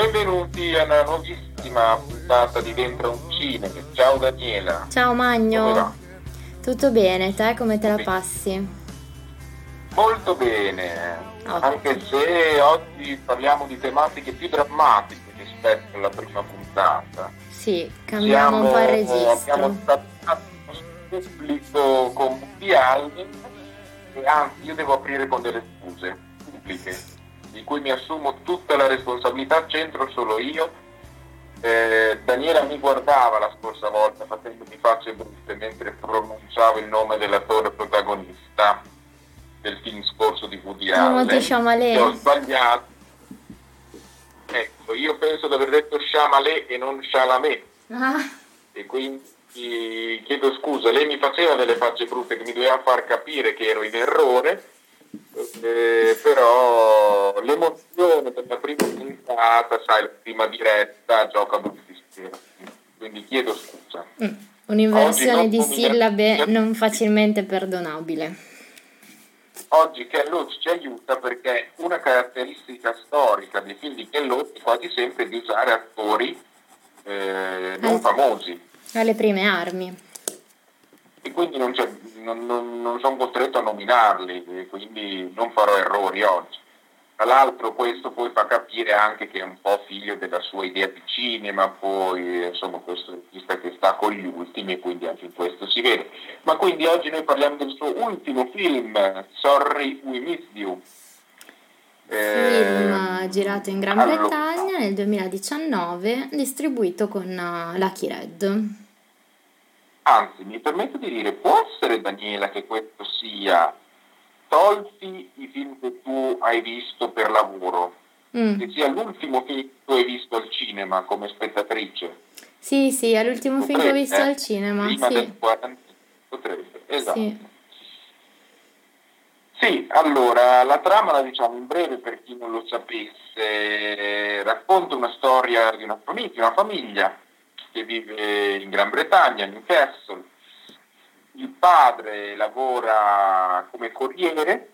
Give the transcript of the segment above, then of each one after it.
benvenuti a una nuovissima puntata di Dentro un Cinema. Ciao Daniela. Ciao Magno. Tutto bene, te come te la passi? Molto bene, oh. anche se oggi parliamo di tematiche più drammatiche rispetto alla prima puntata. Sì, cambiamo Siamo, un po' il registro. Abbiamo trattato un pubblico con molti anni e anzi io devo aprire con delle scuse pubbliche di cui mi assumo tutta la responsabilità, c'entro solo io. Eh, Daniela mi guardava la scorsa volta facendomi facce brutte mentre pronunciavo il nome dell'attore protagonista del film scorso di Woody Allen. Ho sbagliato. Ecco, io penso di aver detto Chamalet e non Chalamet. Ah. E quindi chiedo scusa, lei mi faceva delle facce brutte che mi doveva far capire che ero in errore eh, però l'emozione della prima puntata, sai, la prima diretta gioca moltissimo, quindi chiedo scusa. Mm, un'inversione di sillabe non facilmente perdonabile. Oggi Ken Loach ci aiuta perché una caratteristica storica dei film di Ken Loach è quasi sempre di usare attori eh, non famosi. Alle prime armi e quindi non, non, non, non, sono costretto a nominarli, e quindi non farò errori oggi. Tra l'altro questo poi fa capire anche che è un po' figlio della sua idea di cinema, poi insomma questo regista che sta con gli ultimi e quindi anche in questo si vede. Ma quindi oggi noi parliamo del suo ultimo film, Sorry We Missed You. Film eh, girato in Gran allora, Bretagna nel 2019, distribuito con uh, Lucky Red. Anzi, mi permetto di dire, può essere Daniela che questo sia tolti i film che tu hai visto per lavoro, mm. che sia l'ultimo film che tu hai visto al cinema come spettatrice? Sì, sì, è l'ultimo potrebbe, film che ho visto eh? al cinema. Prima sì. del 40, potrebbe, esatto. Sì. Sì, allora, la trama la diciamo in breve per chi non lo sapesse, racconta una storia di una famiglia, una famiglia che vive in Gran Bretagna, Newcastle. Il padre lavora come corriere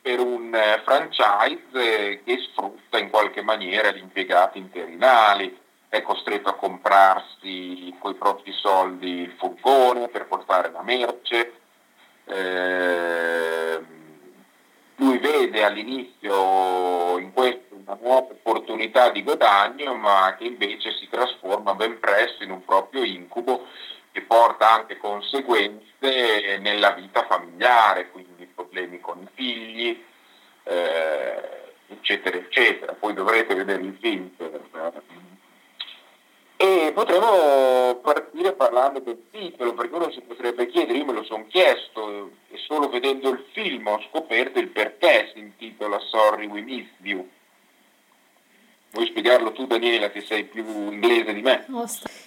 per un eh, franchise che sfrutta in qualche maniera gli impiegati interinali, è costretto a comprarsi con i propri soldi il furgone per portare la merce. Eh, lui vede all'inizio in questo una nuova opportunità di guadagno, ma che invece si trasforma ben presto in un proprio incubo che porta anche conseguenze nella vita familiare, quindi problemi con i figli, eh, eccetera, eccetera. Poi dovrete vedere il film. E potremmo partire parlando del titolo, perché uno si potrebbe chiedere, io me lo sono chiesto e solo vedendo il film ho scoperto il perché si intitola Sorry We Missed You Vuoi spiegarlo tu Daniela che sei più inglese di me?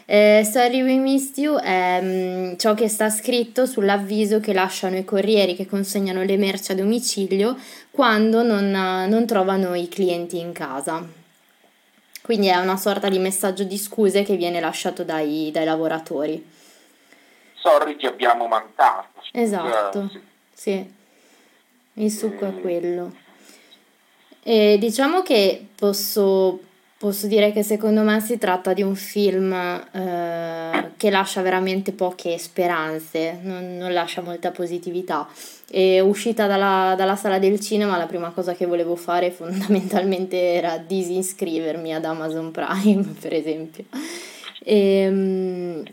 Eh, Sorry We Missed You è um, ciò che sta scritto sull'avviso che lasciano i corrieri che consegnano le merci a domicilio quando non, non trovano i clienti in casa. Quindi è una sorta di messaggio di scuse che viene lasciato dai, dai lavoratori. Sorry che abbiamo mancato. Esatto, sì. sì. Il succo è quello. E diciamo che posso, posso dire che secondo me si tratta di un film eh, che lascia veramente poche speranze, non, non lascia molta positività. E uscita dalla, dalla, sala del cinema, la prima cosa che volevo fare fondamentalmente era disinscrivermi ad Amazon Prime, per esempio. E, ehm,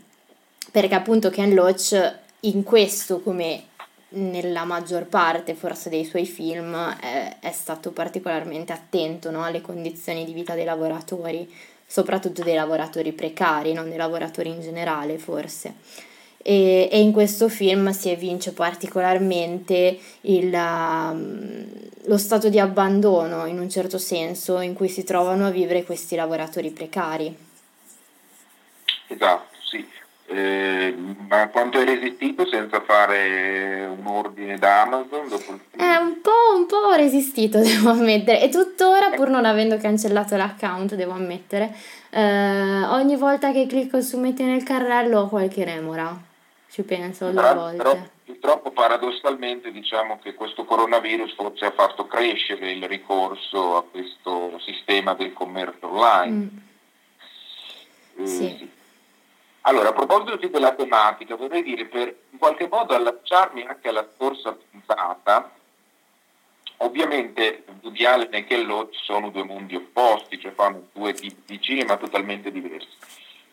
perché appunto Ken Loach in questo, come nella maggior parte forse dei suoi film è, è stato particolarmente attento no, alle condizioni di vita dei lavoratori, soprattutto dei lavoratori precari, non dei lavoratori in generale forse. E, e in questo film si evince particolarmente il, um, lo stato di abbandono in un certo senso in cui si trovano a vivere questi lavoratori precari. Esatto. Eh, ma quanto hai resistito senza fare un ordine da Amazon dopo il film? Eh, un po', un po' ho resistito, devo ammettere. E tuttora, pur non avendo cancellato l'account, devo ammettere, eh, ogni volta che clicco su metti nel carrello ho qualche remora. ci penso alle volte. Però, purtroppo paradossalmente diciamo che questo coronavirus forse ha fatto crescere il ricorso a questo sistema del commercio online. Mm. Eh, sì. Allora, a proposito della tematica, vorrei dire per in qualche modo allacciarmi anche alla scorsa puntata, ovviamente Woody e Ken Loach sono due mondi opposti, cioè fanno due tipi di cinema totalmente diversi,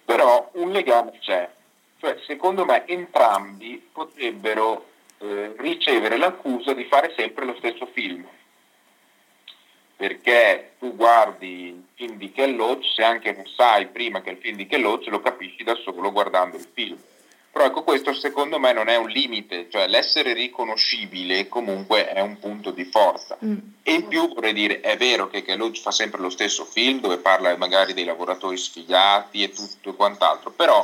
però un legame c'è, cioè secondo me entrambi potrebbero eh, ricevere l'accusa di fare sempre lo stesso film perché tu guardi il film di Ken Loach, se anche non sai prima che il film di Ken Loach, lo capisci da solo guardando il film. Però ecco, questo secondo me non è un limite, cioè l'essere riconoscibile comunque è un punto di forza. Mm. E in più vorrei dire, è vero che Ken Loach fa sempre lo stesso film dove parla magari dei lavoratori sfigati e tutto e quant'altro, però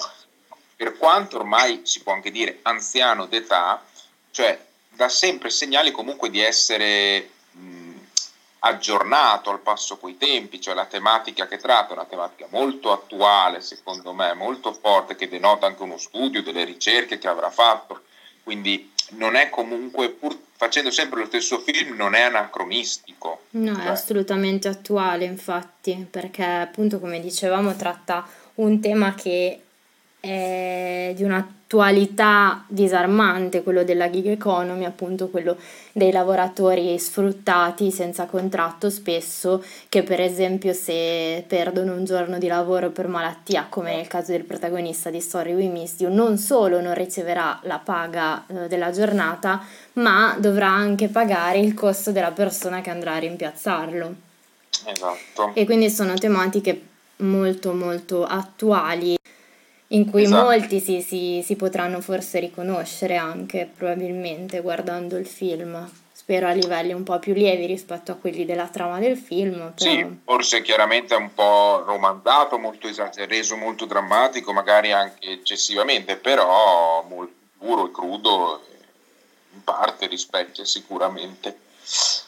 per quanto ormai si può anche dire anziano d'età, cioè dà sempre segnali comunque di essere aggiornato al passo coi tempi, cioè la tematica che tratta è una tematica molto attuale, secondo me, molto forte, che denota anche uno studio, delle ricerche che avrà fatto, quindi non è comunque, pur facendo sempre lo stesso film, non è anacronistico. No, cioè. è assolutamente attuale, infatti, perché appunto, come dicevamo, tratta un tema che è di un'attualità disarmante, quello della gig economy, appunto quello dei lavoratori sfruttati senza contratto spesso, che per esempio se perdono un giorno di lavoro per malattia, come nel caso del protagonista di Story We Missed You, non solo non riceverà la paga eh, della giornata, ma dovrà anche pagare il costo della persona che andrà a rimpiazzarlo. Esatto. E quindi sono tematiche molto molto attuali in cui esatto. molti si, si, si, potranno forse riconoscere anche probabilmente guardando il film. Spero a livelli un po' più lievi rispetto a quelli della trama del film. Però... Sì, forse chiaramente è un po' romanzato, molto esagerato, reso molto drammatico, magari anche eccessivamente, però molto puro e crudo, in parte rispecchia sicuramente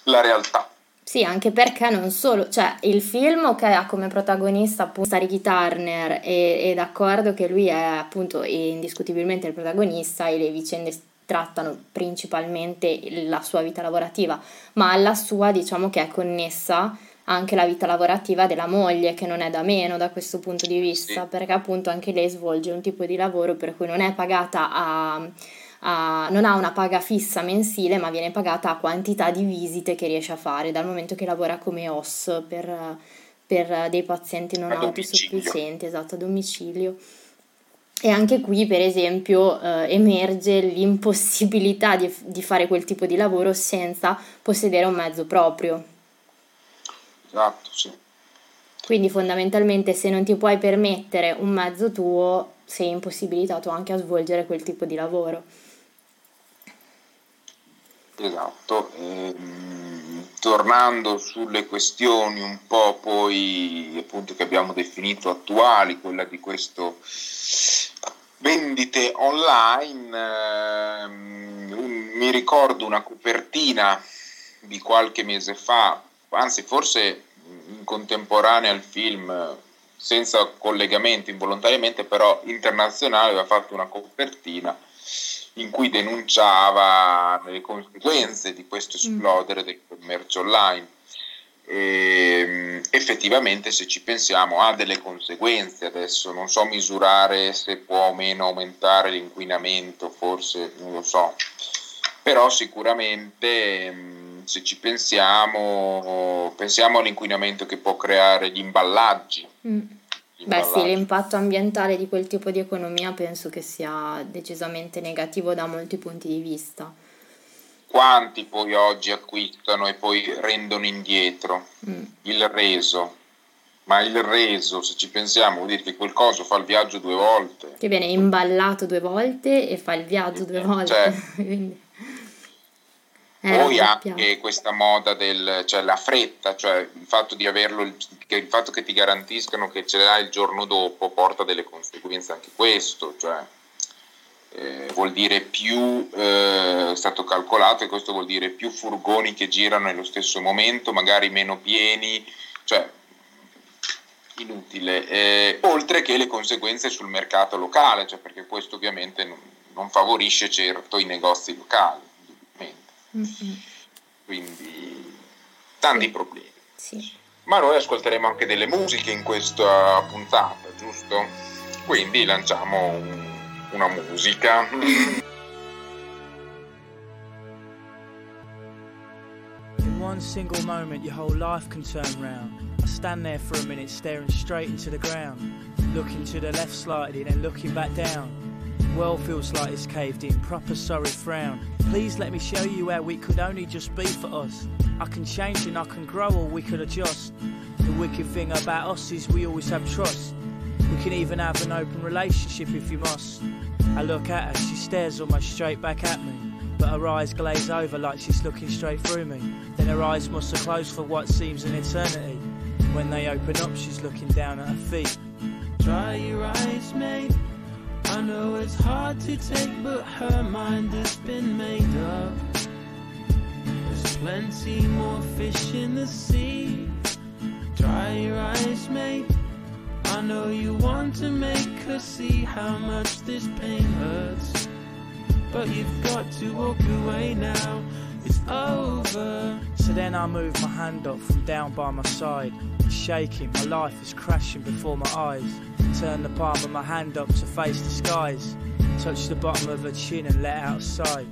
la realtà. Sì, anche perché non solo, cioè il film che ha come protagonista appunto Ricky Turner e, è d'accordo che lui è appunto indiscutibilmente il protagonista e le vicende trattano principalmente la sua vita lavorativa, ma alla sua diciamo che è connessa anche la vita lavorativa della moglie, che non è da meno da questo punto di vista, perché appunto anche lei svolge un tipo di lavoro per cui non è pagata a a, non ha una paga fissa mensile, ma viene pagata a quantità di visite che riesce a fare, dal momento che lavora come OS per, per dei pazienti non autosufficienti, esatto, a domicilio. E anche qui, per esempio, eh, emerge l'impossibilità di, di fare quel tipo di lavoro senza possedere un mezzo proprio. Esatto, sì. Quindi fondamentalmente se non ti puoi permettere un mezzo tuo, sei impossibilitato anche a svolgere quel tipo di lavoro. Esatto, ehm, tornando sulle questioni un po' poi appunto che abbiamo definito attuali, quella di questo vendite online, ehm, un, mi ricordo una copertina di qualche mese fa, anzi forse in contemporanea al film, senza collegamento involontariamente, però internazionale, aveva fatto una copertina in cui denunciava le conseguenze di questo mm. esplodere del commercio online. E, ehm, effettivamente se ci pensiamo ha delle conseguenze adesso non so misurare se può o meno aumentare l'inquinamento forse non lo so però sicuramente mm, se ci pensiamo pensiamo all'inquinamento che può creare gli imballaggi mm Beh sì, l'impatto ambientale di quel tipo di economia penso che sia decisamente negativo da molti punti di vista. Quanti poi oggi acquistano e poi rendono indietro mm. il reso? Ma il reso, se ci pensiamo, vuol dire che quel coso fa il viaggio due volte. Che viene imballato due volte e fa il viaggio due volte. Cioè, Eh, Poi anche questa moda del, cioè la fretta, cioè il fatto di averlo, il fatto che ti garantiscano che ce l'hai il giorno dopo porta delle conseguenze anche questo, cioè eh, vuol dire più, eh, è stato calcolato e questo vuol dire più furgoni che girano nello stesso momento, magari meno pieni, cioè inutile, eh, oltre che le conseguenze sul mercato locale, cioè perché questo ovviamente non, non favorisce certo i negozi locali, mm-hmm. quindi tanti problemi. Sì. Ma noi ascolteremo anche delle musiche in questa puntata, giusto? Quindi lanciamo un, una musica. In one single moment your whole life can turn round. I stand there for a minute staring straight into the ground. Looking to the left slightly, then looking back down. World feels like it's caved in, proper sorry frown. Please let me show you where we could only just be for us. I can change and I can grow or we could adjust. The wicked thing about us is we always have trust. We can even have an open relationship if you must. I look at her, she stares almost straight back at me. But her eyes glaze over like she's looking straight through me. Then her eyes must have closed for what seems an eternity. When they open up, she's looking down at her feet. Dry your eyes, mate. I know it's hard to take, but her mind has been made up. There's plenty more fish in the sea. Dry your eyes, mate. I know you want to make her see how much this pain hurts. But you've got to walk away now. It's over. So then I move my hand up from down by my side. Shaking, my life is crashing before my eyes. Turn the palm of my hand up to face the skies. Touch the bottom of her chin and let out a sigh.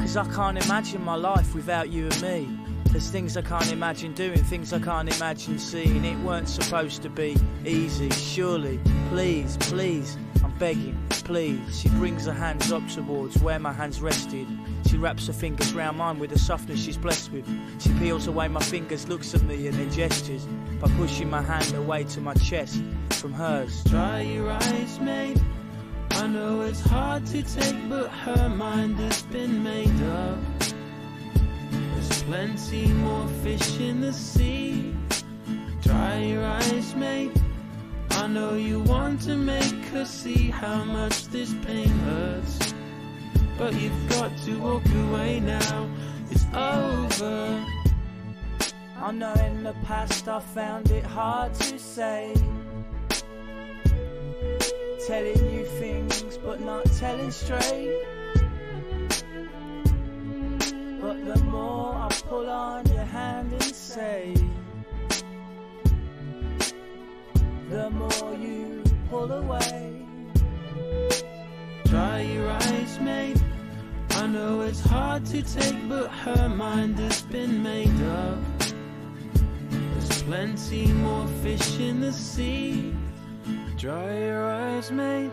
Cause I can't imagine my life without you and me. There's things I can't imagine doing, things I can't imagine seeing. It weren't supposed to be easy, surely. Please, please, I'm begging, please. She brings her hands up towards where my hands rested. She wraps her fingers round mine with the softness she's blessed with. She peels away my fingers, looks at me and then gestures by pushing my hand away to my chest from hers. Dry your eyes, mate. I know it's hard to take, but her mind has been made up. There's plenty more fish in the sea. Dry your eyes, mate. I know you want to make her see how much this pain hurts. But you've got to walk away now. It's over. I know in the past I found it hard to say telling you things but not telling straight. But the more I pull on your hand and say, the more you pull away. Dry your eyes, mate. I know it's hard to take, but her mind has been made up. There's plenty more fish in the sea. Dry your eyes, mate.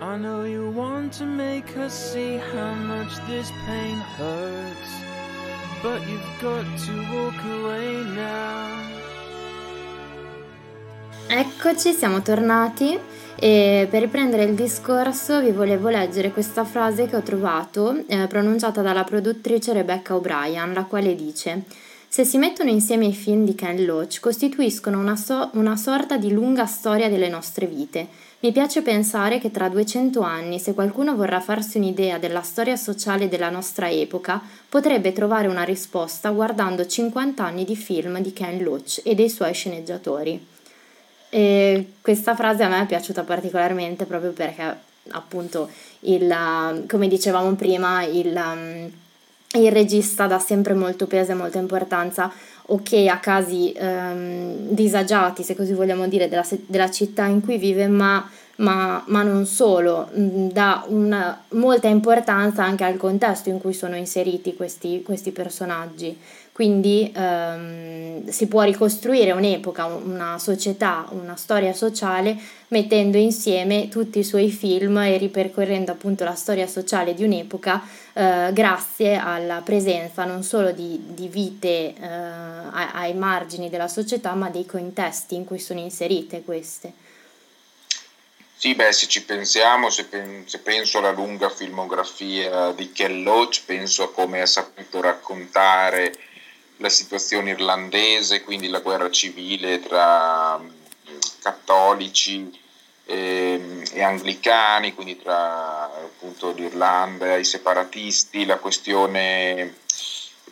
I know you want to make her see how much this pain hurts. But you've got to walk away now. Eccoci, siamo tornati e per riprendere il discorso vi volevo leggere questa frase che ho trovato eh, pronunciata dalla produttrice Rebecca O'Brien, la quale dice se si mettono insieme i film di Ken Loach, costituiscono una, so- una sorta di lunga storia delle nostre vite. Mi piace pensare che tra 200 anni, se qualcuno vorrà farsi un'idea della storia sociale della nostra epoca, potrebbe trovare una risposta guardando 50 anni di film di Ken Loach e dei suoi sceneggiatori. E questa frase a me è piaciuta particolarmente proprio perché, appunto, il, come dicevamo prima, il il regista dà sempre molto peso e molta importanza, ok, a casi ehm, disagiati, se così vogliamo dire, della, della città in cui vive, ma, ma, ma non solo, mm, dà una, molta importanza anche al contesto in cui sono inseriti questi, questi personaggi. Quindi ehm, si può ricostruire un'epoca, una società, una storia sociale mettendo insieme tutti i suoi film e ripercorrendo appunto la storia sociale di un'epoca eh, grazie alla presenza non solo di, di vite eh, ai margini della società ma dei contesti in cui sono inserite queste. Sì, beh, se ci pensiamo, se, pen- se, penso alla lunga filmografia di Ken Loach, penso a come ha saputo raccontare la situazione irlandese, quindi la guerra civile tra mm, cattolici e, ehm, e anglicani, quindi tra appunto l'Irlanda i separatisti, la questione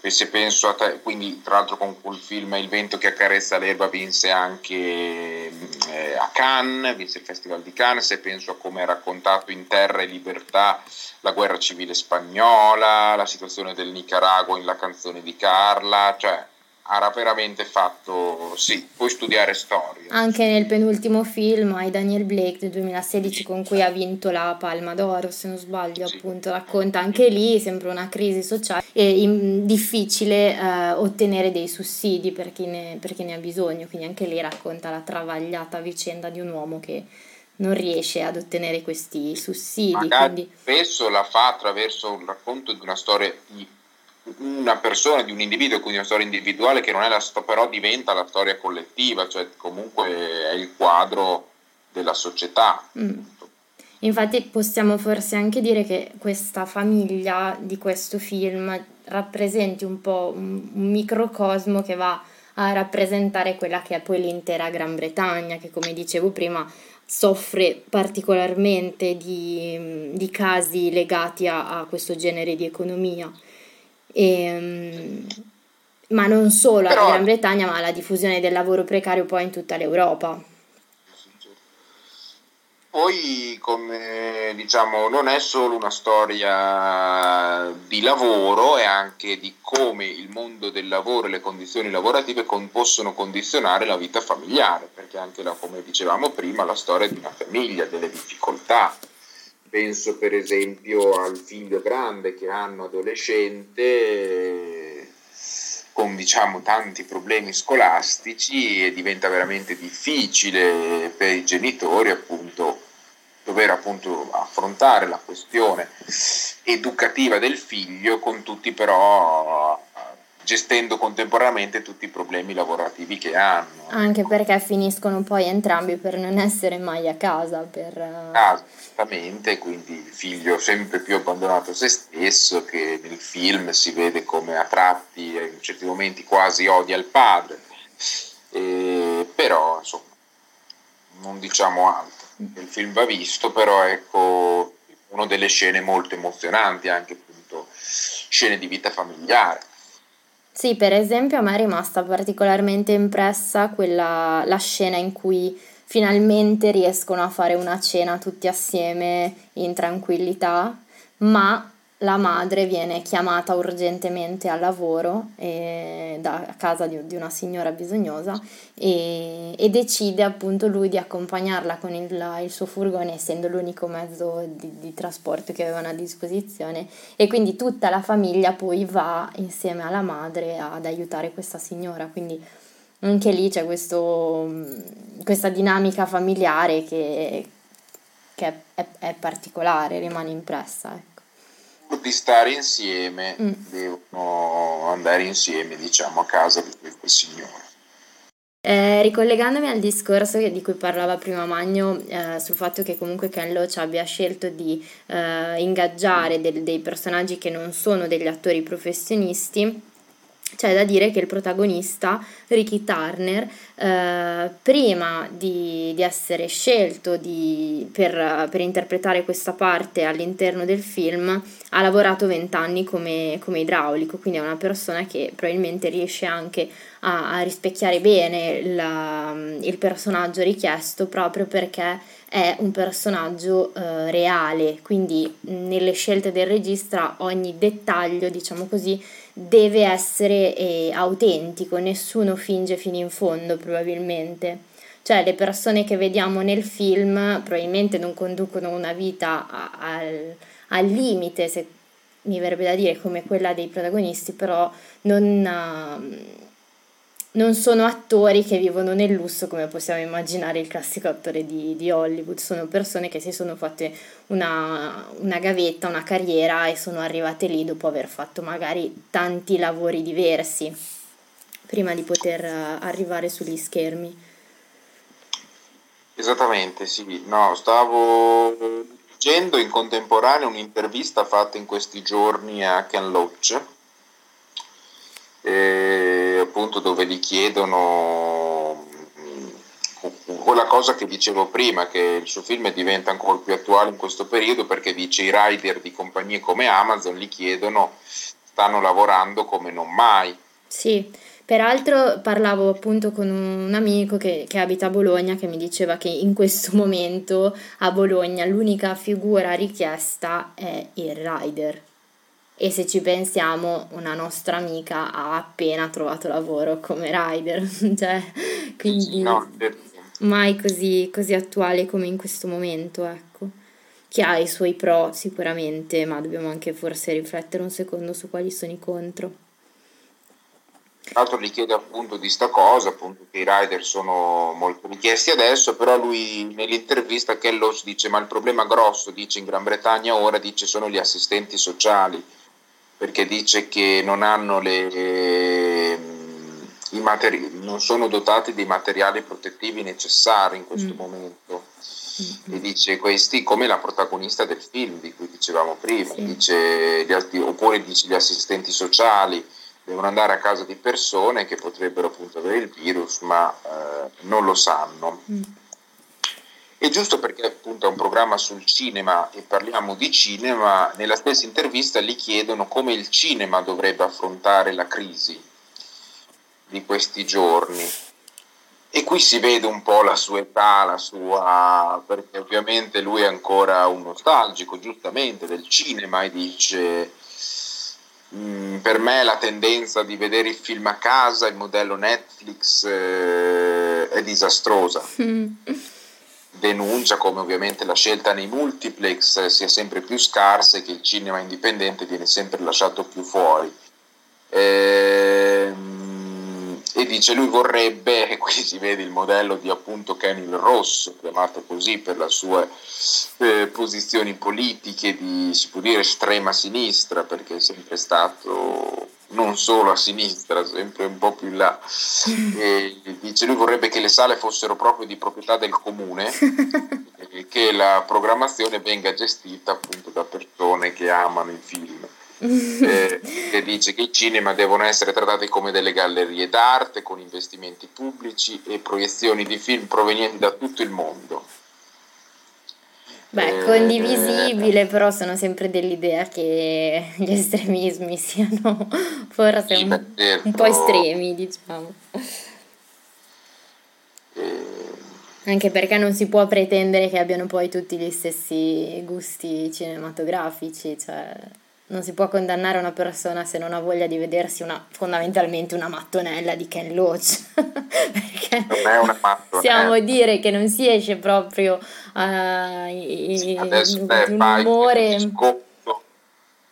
E se penso a te, quindi tra l'altro con quel film Il vento che accarezza l'erba vinse anche eh, a Cannes, vinse il Festival di Cannes, se penso a come è raccontato in Terra e Libertà la guerra civile spagnola, la situazione del Nicaragua in La canzone di Carla, cioè ha veramente fatto, sì, puoi studiare storia. Anche nel penultimo film hai Daniel Blake del 2016 con cui ha vinto la Palma d'Oro, se non sbaglio, sì. appunto, racconta anche lì, sempre una crisi sociale e in, difficile eh, ottenere dei sussidi per chi, ne, per chi ne ha bisogno, quindi anche lì racconta la travagliata vicenda di un uomo che non riesce ad ottenere questi sussidi. Magari quindi... spesso la fa attraverso un racconto di una storia di una persona, di un individuo, quindi una storia individuale che non è la storia, però diventa la storia collettiva, cioè comunque è il quadro della società. Mm. Infatti possiamo forse anche dire che questa famiglia di questo film rappresenti un po' un, un microcosmo che va a rappresentare quella che è poi l'intera Gran Bretagna, che come dicevo prima soffre particolarmente di, di casi legati a, a questo genere di economia. E, ehm, ma non solo alla Gran Bretagna, ma alla diffusione del lavoro precario poi in tutta l'Europa. Poi, come diciamo, non è solo una storia di lavoro, è anche di come il mondo del lavoro e le condizioni lavorative con, possono condizionare la vita familiare, perché anche, la, come dicevamo prima, la storia di una famiglia, delle difficoltà, Penso per esempio al figlio grande che hanno adolescente con diciamo tanti problemi scolastici e diventa veramente difficile per i genitori appunto dover appunto affrontare la questione educativa del figlio con tutti però gestendo contemporaneamente tutti i problemi lavorativi che hanno. Anche perché finiscono poi entrambi per non essere mai a casa. Per... Ah, esattamente, quindi il figlio sempre più abbandonato a se stesso, che nel film si vede come a tratti, in certi momenti quasi odia il padre, e, però insomma, non diciamo altro. Il film va visto, però ecco una delle scene molto emozionanti, anche appunto scene di vita familiare sì, per esempio a me è rimasta particolarmente impressa quella, la scena in cui finalmente riescono a fare una cena tutti assieme in tranquillità, ma la madre viene chiamata urgentemente al lavoro eh, da casa di, di, una signora bisognosa e, e, decide appunto lui di accompagnarla con il, il suo furgone essendo l'unico mezzo di, di, trasporto che avevano a disposizione e quindi tutta la famiglia poi va insieme alla madre ad aiutare questa signora quindi anche lì c'è questo, questa dinamica familiare che, che è, è, è particolare, rimane impressa. Ecco di stare insieme mm. devono andare insieme diciamo a casa di quel signore. Eh, ricollegandomi al discorso di cui parlava prima Magno eh, sul fatto che comunque Ken Loach abbia scelto di eh, ingaggiare del, dei personaggi che non sono degli attori professionisti, c'è da dire che il protagonista, Ricky Turner, eh, prima di, di, essere scelto di, per, per, interpretare questa parte all'interno del film, ha lavorato vent'anni come, come, idraulico, quindi è una persona che probabilmente riesce anche a, a rispecchiare bene la, il personaggio richiesto proprio perché è un personaggio eh, reale, quindi nelle scelte del regista ogni dettaglio, diciamo così, deve essere eh, autentico, nessuno finge fino in fondo probabilmente. Cioè le persone che vediamo nel film probabilmente non conducono una vita a, a, al limite, se mi verrebbe da dire, come quella dei protagonisti, però non... Uh, non sono attori che vivono nel lusso come possiamo immaginare il classico attore di, di Hollywood, sono persone che si sono fatte una, una, gavetta, una carriera e sono arrivate lì dopo aver fatto magari tanti lavori diversi prima di poter eh, arrivare sugli schermi. Esattamente, sì, no, stavo leggendo in contemporanea un'intervista fatta in questi giorni a Ken Loach eh, appunto dove gli chiedono mm, quella cosa che dicevo prima, che il suo film diventa ancora più attuale in questo periodo perché dice i rider di compagnie come Amazon gli chiedono stanno lavorando come non mai. Sì, peraltro parlavo appunto con un amico che, che abita a Bologna che mi diceva che in questo momento a Bologna l'unica figura richiesta è il rider. E se ci pensiamo, una nostra amica ha appena trovato lavoro come rider, cioè, quindi no, mai così, così attuale come in questo momento, ecco. Che ha i suoi pro sicuramente, ma dobbiamo anche forse riflettere un secondo su quali sono i contro. Tra l'altro gli chiede appunto di sta cosa, appunto che i rider sono molto richiesti adesso, però lui nell'intervista che Kellogg's dice ma il problema grosso, dice in Gran Bretagna ora, dice sono gli assistenti sociali perché dice che non hanno le, i materi- non sono dotati dei materiali protettivi necessari in questo mm. momento. Mm. E dice questi come la protagonista del film di cui dicevamo prima, sì. dice gli, oppure dice gli assistenti sociali devono andare a casa di persone che potrebbero appunto avere il virus ma eh, non lo sanno. Mm. E giusto perché appunto è un programma sul cinema e parliamo di cinema, nella stessa intervista gli chiedono come il cinema dovrebbe affrontare la crisi di questi giorni. E qui si vede un po' la sua età, la sua, perché ovviamente lui è ancora un nostalgico, giustamente, del cinema e dice mm, per me la tendenza di vedere il film a casa, il modello Netflix, eh, è disastrosa. denuncia come ovviamente la scelta nei multiplex sia sempre più scarsa e che il cinema indipendente viene sempre lasciato più fuori. Ehm, e dice lui vorrebbe, e qui si vede il modello di appunto Kenny Rosso, chiamato così per le sue eh, posizioni politiche di, si può dire, estrema sinistra, perché è sempre stato non solo a sinistra, sempre un po' più in là. E dice lui vorrebbe che le sale fossero proprio di proprietà del comune e che la programmazione venga gestita appunto da persone che amano i film. eh, e dice che i cinema devono essere trattati come delle gallerie d'arte con investimenti pubblici e proiezioni di film provenienti da tutto il mondo Beh, condivisibile, però sono sempre dell'idea che gli estremismi siano forse un, un po' estremi, diciamo. Anche perché non si può pretendere che abbiano poi tutti gli stessi gusti cinematografici, cioè non si può condannare una persona se non ha voglia di vedersi una, fondamentalmente una mattonella di Ken Loach. Perché non è una mattonella. Possiamo dire che non si esce proprio uh, Adesso in, in un umore...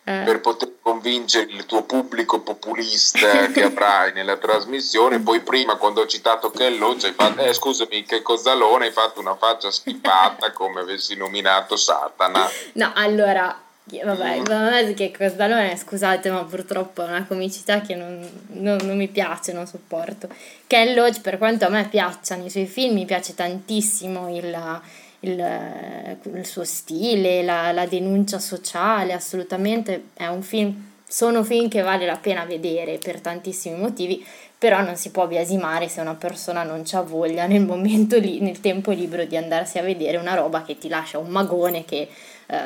Eh. per poter convincere il tuo pubblico populista che avrai nella trasmissione. Poi prima quando ho citato Ken Loach hai fatto, eh scusami che Cozzalone hai fatto una faccia schifata come avessi nominato Satana. No, allora Vabbè, vabbè che Cosdalone, scusate, ma purtroppo è una comicità che non, non, non mi piace, non sopporto. Ken Loach, per quanto a me piacciono i suoi film, mi piace tantissimo il, il, il suo stile, la, la, denuncia sociale, assolutamente è un film, sono film che vale la pena vedere per tantissimi motivi, però non si può biasimare se una persona non ha voglia nel momento lì, nel tempo libero di andarsi a vedere una roba che ti lascia un magone che, eh,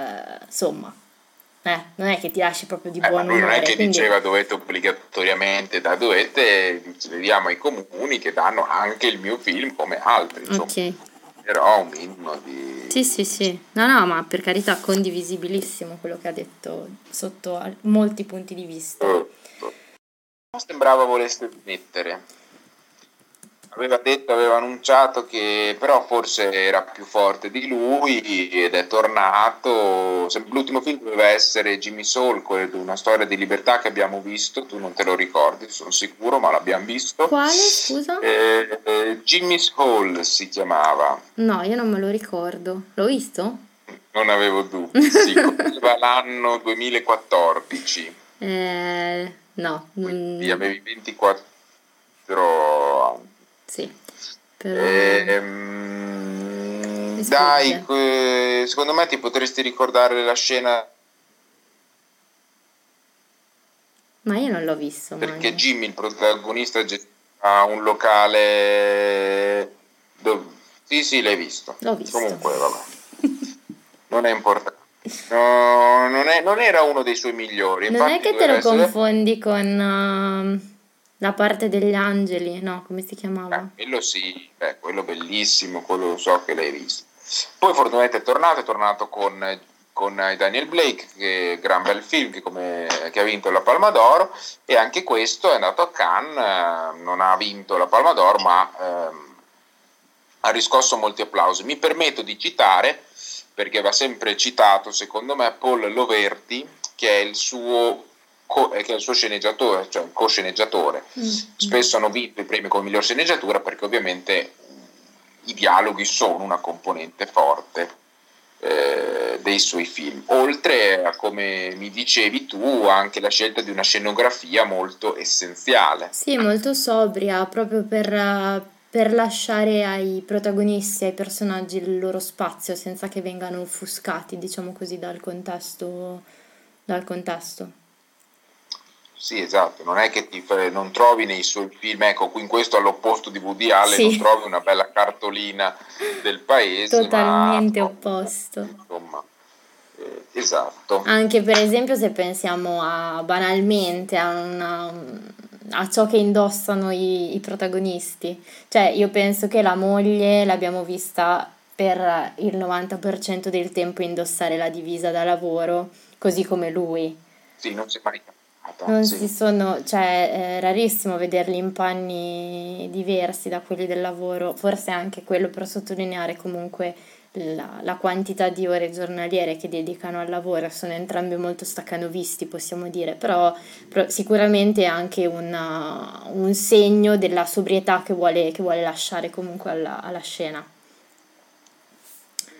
insomma eh, non è che ti lasci proprio di eh, buon umore. Non è che quindi... diceva dovete obbligatoriamente, da dovete, vediamo ai comuni che danno anche il mio film come altri, insomma. Ok. Però un minimo di... Sì, sì, sì. No, no, ma per carità condivisibilissimo quello che ha detto sotto molti punti di vista. Oh. Sembrava volesse smettere aveva detto, aveva annunciato che però forse era più forte di lui ed è tornato. L'ultimo film doveva essere Jimmy Soul, una storia di libertà che abbiamo visto, tu non te lo ricordi, sono sicuro, ma l'abbiamo visto. Quale, scusa? Eh, eh, Jimmy's Hall si chiamava. No, io non me lo ricordo. L'ho visto? Non avevo dubbi, sì, l'anno 2014. Eh, no. Quindi mm. avevi 24 anni. Sì. Però... Ehm, dai, eh, secondo me ti potresti ricordare la scena. Ma io non l'ho visto. Perché mai. Jimmy, il protagonista, ha un locale. Dove... Sì, sì, l'hai visto. L'ho visto. Comunque, vabbè. non è importante. No, non, è, non, era uno dei suoi migliori. Non è che te lo essere... confondi con uh, la parte degli angeli, no? Come si chiamava? Eh, quello sì, eh, quello bellissimo, quello so che l'hai visto. Poi fortunatamente è tornato, è tornato con, con Daniel Blake, che gran bel film, che, come, che, ha vinto la Palma d'Oro, e anche questo è andato a Cannes, eh, non ha vinto la Palma d'Oro, ma eh, ha riscosso molti applausi. Mi permetto di citare perché va sempre citato, secondo me, Paul Loverti, che è il suo, co- che è il suo sceneggiatore, cioè il co-sceneggiatore. Mm-hmm. Spesso hanno vinto i premi come miglior sceneggiatura perché ovviamente i dialoghi sono una componente forte eh, dei suoi film. Oltre a, come mi dicevi tu, anche la scelta di una scenografia molto essenziale. Sì, molto sobria, proprio per per lasciare ai protagonisti, ai personaggi il loro spazio senza che vengano offuscati, diciamo così, dal contesto. Dal contesto. Sì, esatto, non è che ti, non trovi nei suoi film, ecco, in questo all'opposto di Woody Allen sì. non trovi una bella cartolina del paese. Totalmente ma, opposto. Insomma, eh, esatto. Anche per esempio se pensiamo a banalmente a una, a ciò che indossano i, i protagonisti. Cioè, io penso che la moglie l'abbiamo vista per il 90% del tempo indossare la divisa da lavoro, così come lui. Sì, non si è mai capita. Non si sono, cioè, è rarissimo vederli in panni diversi da quelli del lavoro, forse anche quello per sottolineare comunque la, la, quantità di ore giornaliere che dedicano al lavoro sono entrambi molto staccanovisti, possiamo dire, però, però sicuramente è anche una, un segno della sobrietà che vuole, che vuole lasciare comunque alla, alla scena.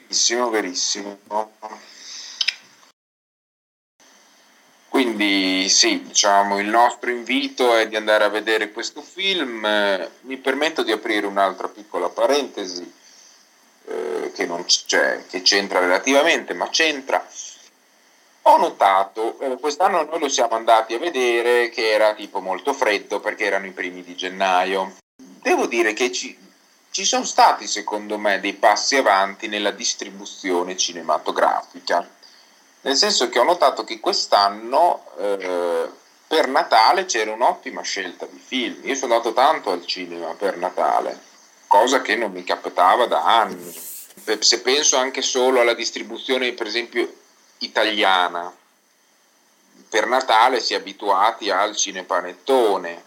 Verissimo, verissimo. Quindi sì, diciamo, il nostro invito è di andare a vedere questo film. Mi permetto di aprire un'altra piccola parentesi eh, che, non c- che c'entra relativamente, ma c'entra. Ho notato, eh, quest'anno noi lo siamo andati a vedere che era tipo molto freddo perché erano i primi di gennaio. Devo dire che ci, ci sono stati secondo me dei passi avanti nella distribuzione cinematografica, nel senso che ho notato che quest'anno eh, per Natale c'era un'ottima scelta di film. Io sono andato tanto al cinema per Natale cosa che non mi capitava da anni. Se penso anche solo alla distribuzione, per esempio, italiana, per Natale si è abituati al cinepanettone,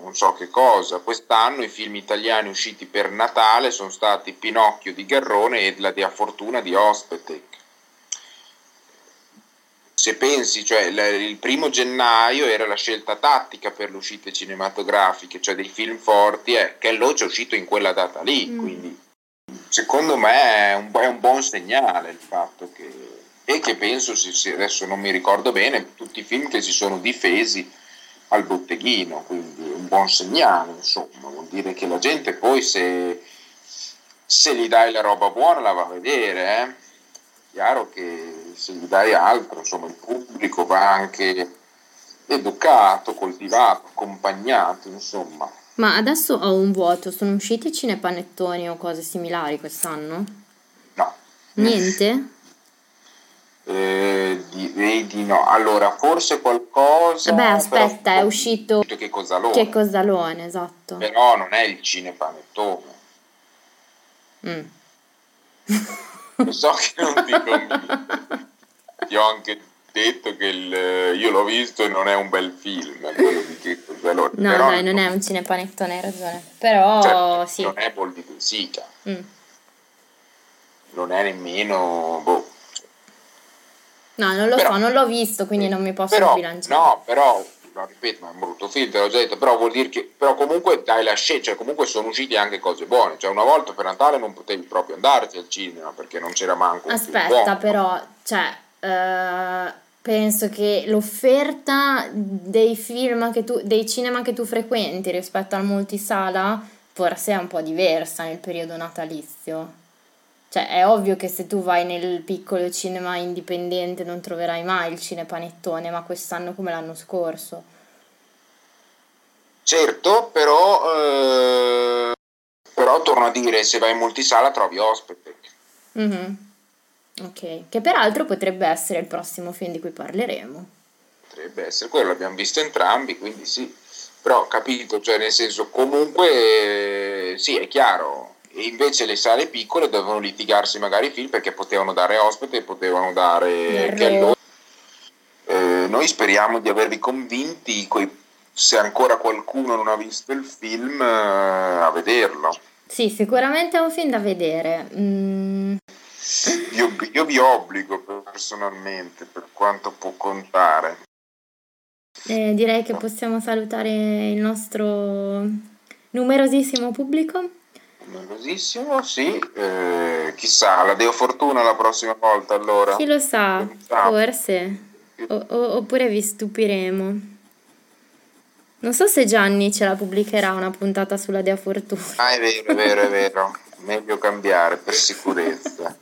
non so che cosa. Quest'anno i film italiani usciti per Natale sono stati Pinocchio di Garrone e La Dea Fortuna di Ospetec se pensi, cioè il primo gennaio era la scelta tattica per le uscite cinematografiche, cioè dei film forti, eh, che Loach è uscito in quella data lì, mm. quindi secondo me è un, è un, buon segnale il fatto che, e che penso, se, adesso non mi ricordo bene, tutti i film che si sono difesi al botteghino, quindi un buon segnale, insomma, vuol dire che la gente poi se, se gli dai la roba buona la va a vedere, eh? chiaro che se gli dai altro, insomma, il pubblico va anche educato, coltivato, accompagnato, insomma. Ma adesso ho un vuoto, sono usciti cinepanettoni o cose similari quest'anno? No. Niente? Eh, direi di no. Allora, forse qualcosa. Beh, aspetta, è uscito. Che Cosalone. Che Cosalone, esatto. Però non è il cinepanettone. Mm. Lo so che non ti convinco. Ti ho anche detto che il, io l'ho visto e non è un bel film. Quello di No, Però dai, non è un cinepanettone, hai ragione. Però cioè, sì. Non è Boldi Sica. Mm. Non è nemmeno... Boh. No, non lo però, so, non l'ho visto, quindi non mi posso però, bilanciare. No, però lo ripeto, ma è un brutto film, te l'ho già detto, però vuol dire che però comunque dai la scelta, cioè comunque sono usciti anche cose buone, cioè una volta per Natale non potevi proprio andarti al cinema perché non c'era manco un Aspetta, però, cioè uh, penso che l'offerta dei film che tu dei cinema che tu frequenti rispetto al multisala forse è un po' diversa nel periodo natalizio. Cioè, è ovvio che se tu vai nel piccolo cinema indipendente non troverai mai il cinepanettone, ma quest'anno come l'anno scorso. Certo, però, eh, però torno a dire, se vai in multisala trovi ospite. Mm-hmm. Ok, che peraltro potrebbe essere il prossimo film di cui parleremo. Potrebbe essere quello, l'abbiamo visto entrambi, quindi sì. Però capito, cioè nel senso comunque sì, è chiaro. E invece le sale piccole dovevano litigarsi magari i film perché potevano dare ospite, potevano dare che eh, noi speriamo di avervi convinti, se ancora qualcuno non ha visto il film, eh, a vederlo. Sì, sicuramente è un film da vedere. Mm. Io, io vi obbligo personalmente, per quanto può contare. Eh, direi che possiamo salutare il nostro numerosissimo pubblico. Numerosissimo, sì. Eh, chissà, la Deo Fortuna la prossima volta allora. Chi lo sa, forse. O, o, oppure vi stupiremo. Non so se Gianni ce la pubblicherà una puntata sulla Dea Fortuna. Ah, è vero, è vero, è vero. Meglio cambiare per sicurezza.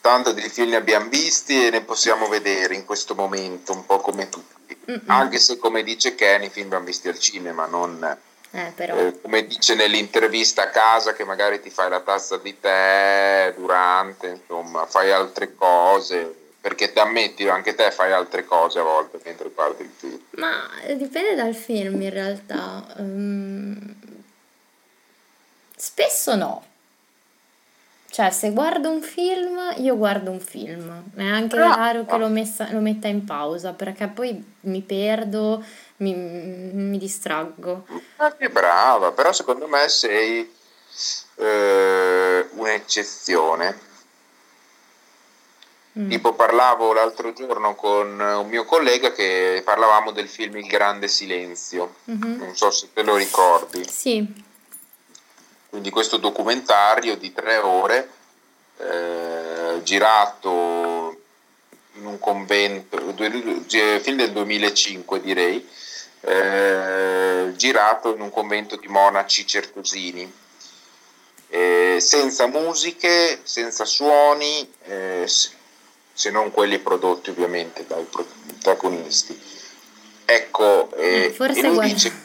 Tanto di film ne abbiamo visti e ne possiamo vedere in questo momento, un po' come tutti. Mm-mm. Anche se, come dice Kenny, i film li abbiamo visti al cinema, non eh, eh, come dice nell'intervista a casa, che magari ti fai la tazza di tè durante, insomma, fai altre cose. Perché ti ammetti, anche te fai altre cose a volte mentre guardi il film. Ma dipende dal film in realtà. Um, spesso no cioè, se guardo un film, io guardo un film. È anche ah, raro che lo, messa, lo, metta in pausa perché poi mi perdo, mi, mi distraggo. Ma che brava, però secondo me sei eh, un'eccezione. Mm. Tipo parlavo l'altro giorno con un mio collega che parlavamo del film Il Grande Silenzio, mm-hmm. non so se te lo ricordi. Sì quindi questo documentario di tre ore eh, girato in un convento, film del 2005 direi, eh, girato in un convento di monaci certosini, eh, senza musiche, senza suoni, eh, se non quelli prodotti ovviamente dai protagonisti. Ecco, eh, Forse e lui guarda. dice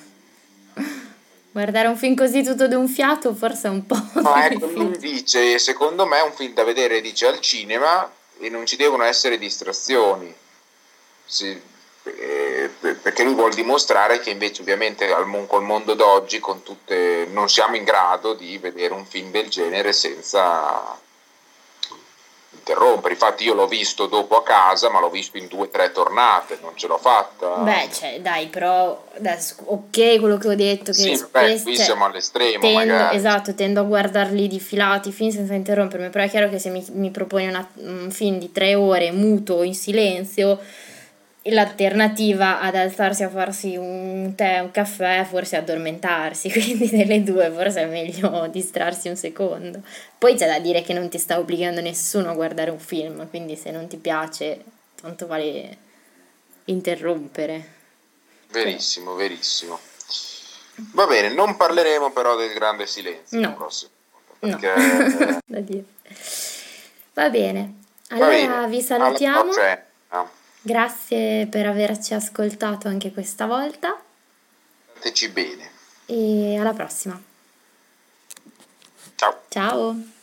Guardare un film così tutto d'un fiato forse è un po'. Ma ecco, lui dice: Secondo me è un film da vedere, dice al cinema e non ci devono essere distrazioni. Sì, eh, perché lui vuole dimostrare che invece, ovviamente, al, col mondo d'oggi, con tutte, non siamo in grado di vedere un film del genere senza interrompere. Infatti, io l'ho visto dopo a casa, ma l'ho visto in due o tre tornate, non ce l'ho fatta. Beh, cioè, dai, però adesso, ok, quello che ho detto. Che sì, spesso, qui cioè, siamo all'estremo. Tendo, esatto, tendo a guardarli di filati, film senza interrompermi. Però è chiaro che se mi, mi proponi una, un film di tre ore muto in silenzio l'alternativa ad alzarsi a farsi un tè, un caffè, forse addormentarsi, quindi delle due forse è meglio distrarsi un secondo. Poi c'è da dire che non ti sta obbligando nessuno a guardare un film, quindi se non ti piace, tanto vale interrompere. Verissimo, verissimo. Va bene, non parleremo però del grande silenzio no. prossimo. Perché... No. da dire. Va bene, allora Va bene. vi salutiamo. Alla Grazie per averci ascoltato anche questa volta. Stateci bene. E alla prossima. Ciao. Ciao.